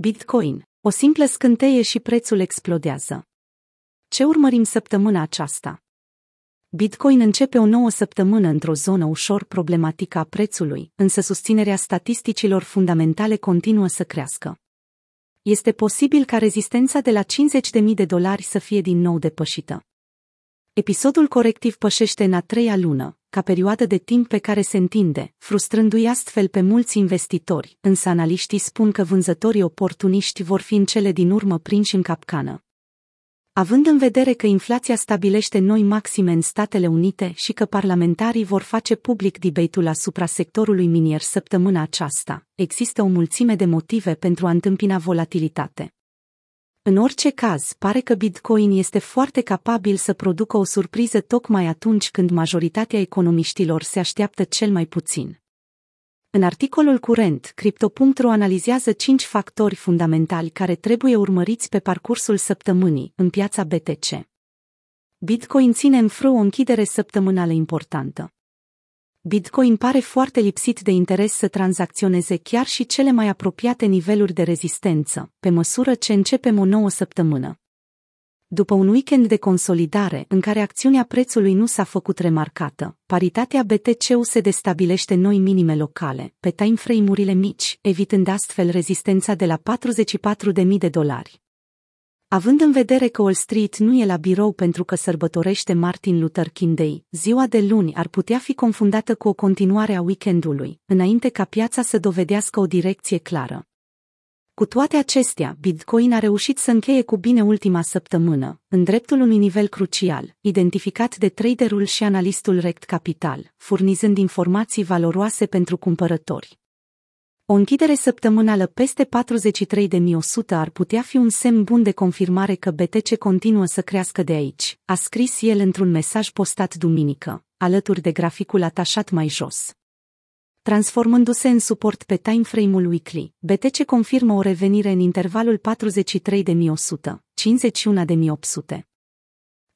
Bitcoin, o simplă scânteie și prețul explodează. Ce urmărim săptămâna aceasta? Bitcoin începe o nouă săptămână într-o zonă ușor problematică a prețului, însă susținerea statisticilor fundamentale continuă să crească. Este posibil ca rezistența de la 50.000 de dolari să fie din nou depășită. Episodul corectiv pășește în a treia lună, ca perioadă de timp pe care se întinde, frustrându-i astfel pe mulți investitori, însă analiștii spun că vânzătorii oportuniști vor fi în cele din urmă prinși în capcană. Având în vedere că inflația stabilește noi maxime în Statele Unite și că parlamentarii vor face public debate-ul asupra sectorului minier săptămâna aceasta, există o mulțime de motive pentru a întâmpina volatilitate. În orice caz, pare că Bitcoin este foarte capabil să producă o surpriză tocmai atunci când majoritatea economiștilor se așteaptă cel mai puțin. În articolul curent, Crypto.ro analizează cinci factori fundamentali care trebuie urmăriți pe parcursul săptămânii în piața BTC. Bitcoin ține în frâu o închidere săptămânală importantă. Bitcoin pare foarte lipsit de interes să tranzacționeze chiar și cele mai apropiate niveluri de rezistență, pe măsură ce începem o nouă săptămână. După un weekend de consolidare în care acțiunea prețului nu s-a făcut remarcată, paritatea BTC se destabilește noi minime locale, pe timeframe-urile mici, evitând astfel rezistența de la 44.000 de dolari. Având în vedere că Wall Street nu e la birou pentru că sărbătorește Martin Luther King Day, ziua de luni ar putea fi confundată cu o continuare a weekendului, înainte ca piața să dovedească o direcție clară. Cu toate acestea, Bitcoin a reușit să încheie cu bine ultima săptămână, în dreptul unui nivel crucial, identificat de traderul și analistul Rect Capital, furnizând informații valoroase pentru cumpărători. O închidere săptămânală peste 43.100 ar putea fi un semn bun de confirmare că BTC continuă să crească de aici, a scris el într-un mesaj postat duminică, alături de graficul atașat mai jos. Transformându-se în suport pe timeframe-ul weekly, BTC confirmă o revenire în intervalul 43.100-51.800.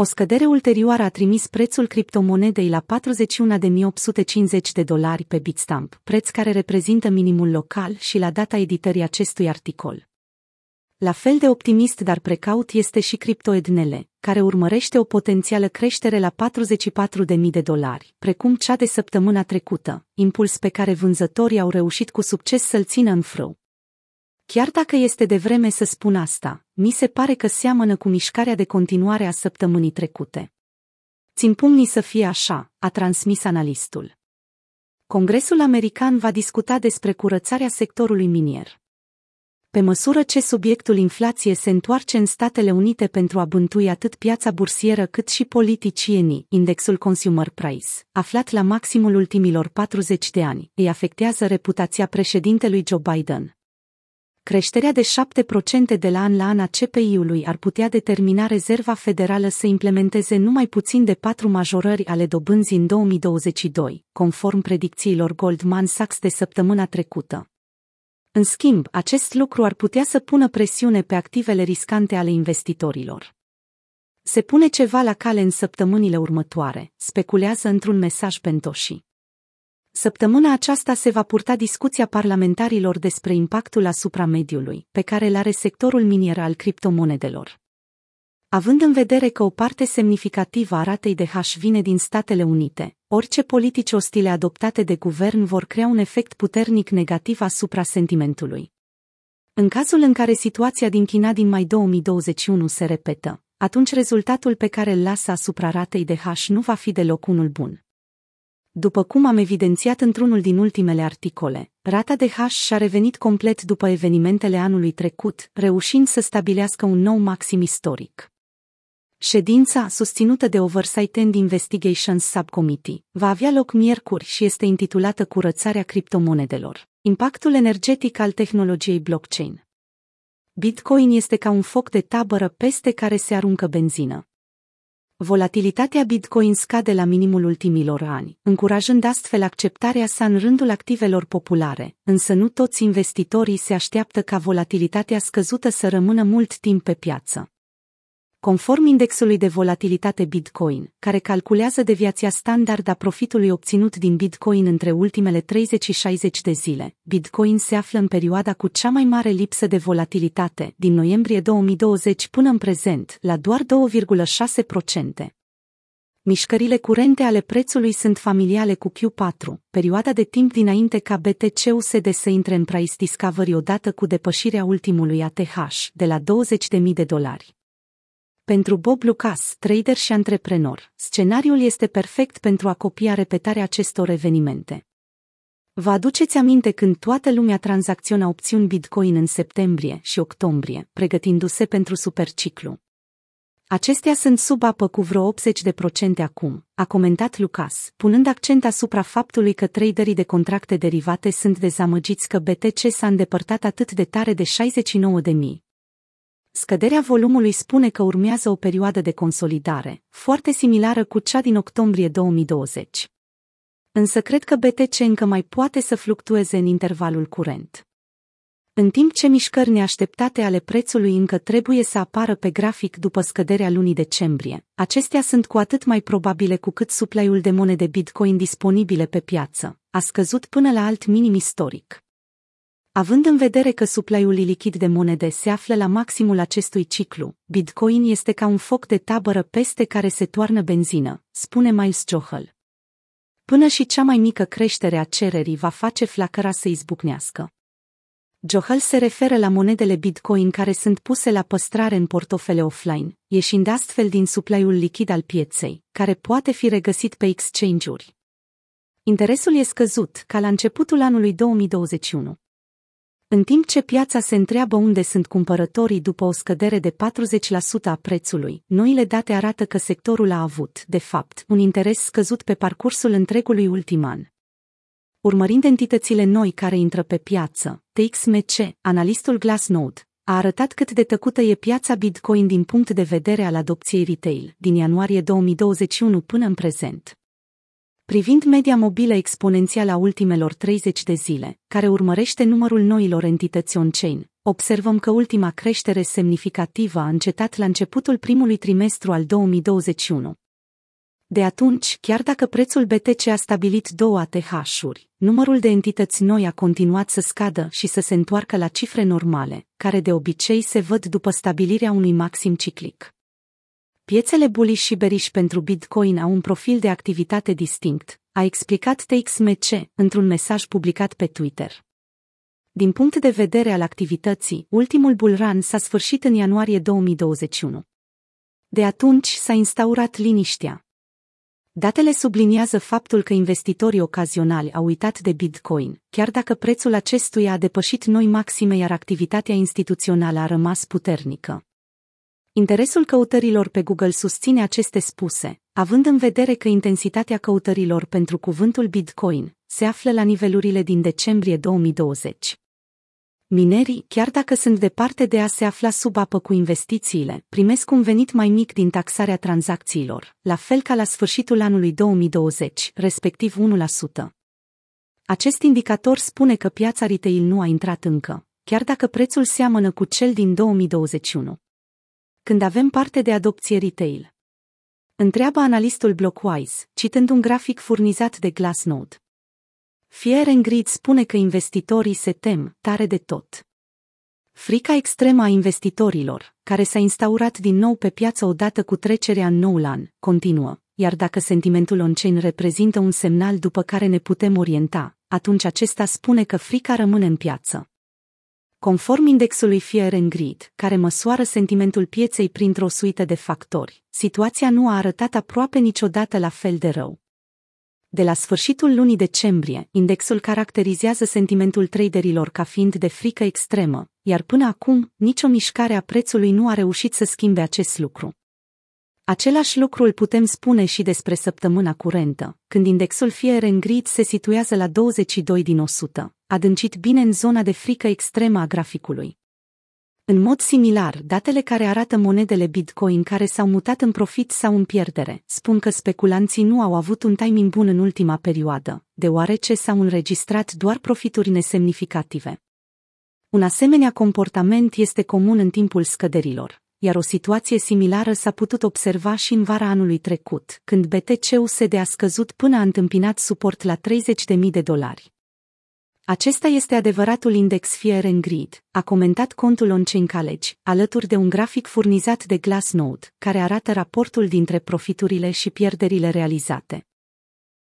O scădere ulterioară a trimis prețul criptomonedei la 41.850 de dolari pe Bitstamp, preț care reprezintă minimul local și la data editării acestui articol. La fel de optimist, dar precaut, este și CryptoEdnele, care urmărește o potențială creștere la 44.000 de dolari, precum cea de săptămâna trecută, impuls pe care vânzătorii au reușit cu succes să-l țină în frâu. Chiar dacă este de vreme să spun asta, mi se pare că seamănă cu mișcarea de continuare a săptămânii trecute. Țin pumnii să fie așa, a transmis analistul. Congresul american va discuta despre curățarea sectorului minier. Pe măsură ce subiectul inflație se întoarce în Statele Unite pentru a bântui atât piața bursieră cât și politicienii, indexul Consumer Price, aflat la maximul ultimilor 40 de ani, îi afectează reputația președintelui Joe Biden. Creșterea de 7% de la an la an a CPI-ului ar putea determina Rezerva Federală să implementeze numai puțin de patru majorări ale dobânzii în 2022, conform predicțiilor Goldman Sachs de săptămâna trecută. În schimb, acest lucru ar putea să pună presiune pe activele riscante ale investitorilor. Se pune ceva la cale în săptămânile următoare, speculează într-un mesaj pentoșii. Săptămâna aceasta se va purta discuția parlamentarilor despre impactul asupra mediului, pe care îl are sectorul minier al criptomonedelor. Având în vedere că o parte semnificativă a ratei de hash vine din Statele Unite, orice politici ostile adoptate de guvern vor crea un efect puternic negativ asupra sentimentului. În cazul în care situația din China din mai 2021 se repetă, atunci rezultatul pe care îl lasă asupra ratei de hash nu va fi deloc unul bun. După cum am evidențiat într-unul din ultimele articole, rata de hash și-a revenit complet după evenimentele anului trecut, reușind să stabilească un nou maxim istoric. Ședința, susținută de Oversight and Investigations Subcommittee, va avea loc miercuri și este intitulată Curățarea criptomonedelor. Impactul energetic al tehnologiei blockchain. Bitcoin este ca un foc de tabără peste care se aruncă benzină. Volatilitatea Bitcoin scade la minimul ultimilor ani, încurajând astfel acceptarea sa în rândul activelor populare, însă nu toți investitorii se așteaptă ca volatilitatea scăzută să rămână mult timp pe piață. Conform indexului de volatilitate Bitcoin, care calculează deviația standard a profitului obținut din Bitcoin între ultimele 30 și 60 de zile, Bitcoin se află în perioada cu cea mai mare lipsă de volatilitate, din noiembrie 2020 până în prezent, la doar 2,6%. Mișcările curente ale prețului sunt familiale cu Q4, perioada de timp dinainte ca BTC-USD să intre în price discovery odată cu depășirea ultimului ATH, de la 20.000 de dolari. Pentru Bob Lucas, trader și antreprenor, scenariul este perfect pentru a copia repetarea acestor evenimente. Vă aduceți aminte când toată lumea tranzacționa opțiuni Bitcoin în septembrie și octombrie, pregătindu-se pentru superciclu. Acestea sunt sub apă cu vreo 80% acum, a comentat Lucas, punând accent asupra faptului că traderii de contracte derivate sunt dezamăgiți că BTC s-a îndepărtat atât de tare de 69 de mii. Scăderea volumului spune că urmează o perioadă de consolidare, foarte similară cu cea din octombrie 2020. Însă cred că BTC încă mai poate să fluctueze în intervalul curent. În timp ce mișcări neașteptate ale prețului încă trebuie să apară pe grafic după scăderea lunii decembrie, acestea sunt cu atât mai probabile cu cât supply-ul de monede Bitcoin disponibile pe piață a scăzut până la alt minim istoric. Având în vedere că supply-ul lichid de monede se află la maximul acestui ciclu, Bitcoin este ca un foc de tabără peste care se toarnă benzină, spune Miles Johel. Până și cea mai mică creștere a cererii va face flacăra să izbucnească. Johel se referă la monedele Bitcoin care sunt puse la păstrare în portofele offline, ieșind astfel din supply-ul lichid al pieței, care poate fi regăsit pe exchange-uri. Interesul e scăzut, ca la începutul anului 2021. În timp ce piața se întreabă unde sunt cumpărătorii după o scădere de 40% a prețului, noile date arată că sectorul a avut, de fapt, un interes scăzut pe parcursul întregului ultim an. Urmărind entitățile noi care intră pe piață, TXMC, analistul Glassnode, a arătat cât de tăcută e piața Bitcoin din punct de vedere al adopției retail, din ianuarie 2021 până în prezent. Privind media mobilă exponențială a ultimelor 30 de zile, care urmărește numărul noilor entități on-chain, observăm că ultima creștere semnificativă a încetat la începutul primului trimestru al 2021. De atunci, chiar dacă prețul BTC a stabilit două ATH-uri, numărul de entități noi a continuat să scadă și să se întoarcă la cifre normale, care de obicei se văd după stabilirea unui maxim ciclic. Piețele bullish și bearish pentru Bitcoin au un profil de activitate distinct, a explicat TXMC într-un mesaj publicat pe Twitter. Din punct de vedere al activității, ultimul bull run s-a sfârșit în ianuarie 2021. De atunci s-a instaurat liniștea. Datele subliniază faptul că investitorii ocazionali au uitat de Bitcoin, chiar dacă prețul acestuia a depășit noi maxime iar activitatea instituțională a rămas puternică. Interesul căutărilor pe Google susține aceste spuse, având în vedere că intensitatea căutărilor pentru cuvântul Bitcoin se află la nivelurile din decembrie 2020. Minerii, chiar dacă sunt departe de a se afla sub apă cu investițiile, primesc un venit mai mic din taxarea tranzacțiilor, la fel ca la sfârșitul anului 2020, respectiv 1%. Acest indicator spune că piața retail nu a intrat încă, chiar dacă prețul seamănă cu cel din 2021 când avem parte de adopție retail? Întreabă analistul Blockwise, citând un grafic furnizat de Glassnode. Fear and Greed spune că investitorii se tem tare de tot. Frica extremă a investitorilor, care s-a instaurat din nou pe piață odată cu trecerea în noul an, continuă, iar dacă sentimentul on-chain reprezintă un semnal după care ne putem orienta, atunci acesta spune că frica rămâne în piață. Conform indexului Fear and Greed, care măsoară sentimentul pieței printr-o suită de factori, situația nu a arătat aproape niciodată la fel de rău. De la sfârșitul lunii decembrie, indexul caracterizează sentimentul traderilor ca fiind de frică extremă, iar până acum, nicio mișcare a prețului nu a reușit să schimbe acest lucru. Același lucru îl putem spune și despre săptămâna curentă, când indexul Fear and Greed se situează la 22 din 100, adâncit bine în zona de frică extremă a graficului. În mod similar, datele care arată monedele Bitcoin care s-au mutat în profit sau în pierdere spun că speculanții nu au avut un timing bun în ultima perioadă, deoarece s-au înregistrat doar profituri nesemnificative. Un asemenea comportament este comun în timpul scăderilor, iar o situație similară s-a putut observa și în vara anului trecut, când BTC-USD a scăzut până a întâmpinat suport la 30.000 de dolari. Acesta este adevăratul index Fear and Greed, a comentat contul On-Chain College, alături de un grafic furnizat de Glassnode, care arată raportul dintre profiturile și pierderile realizate.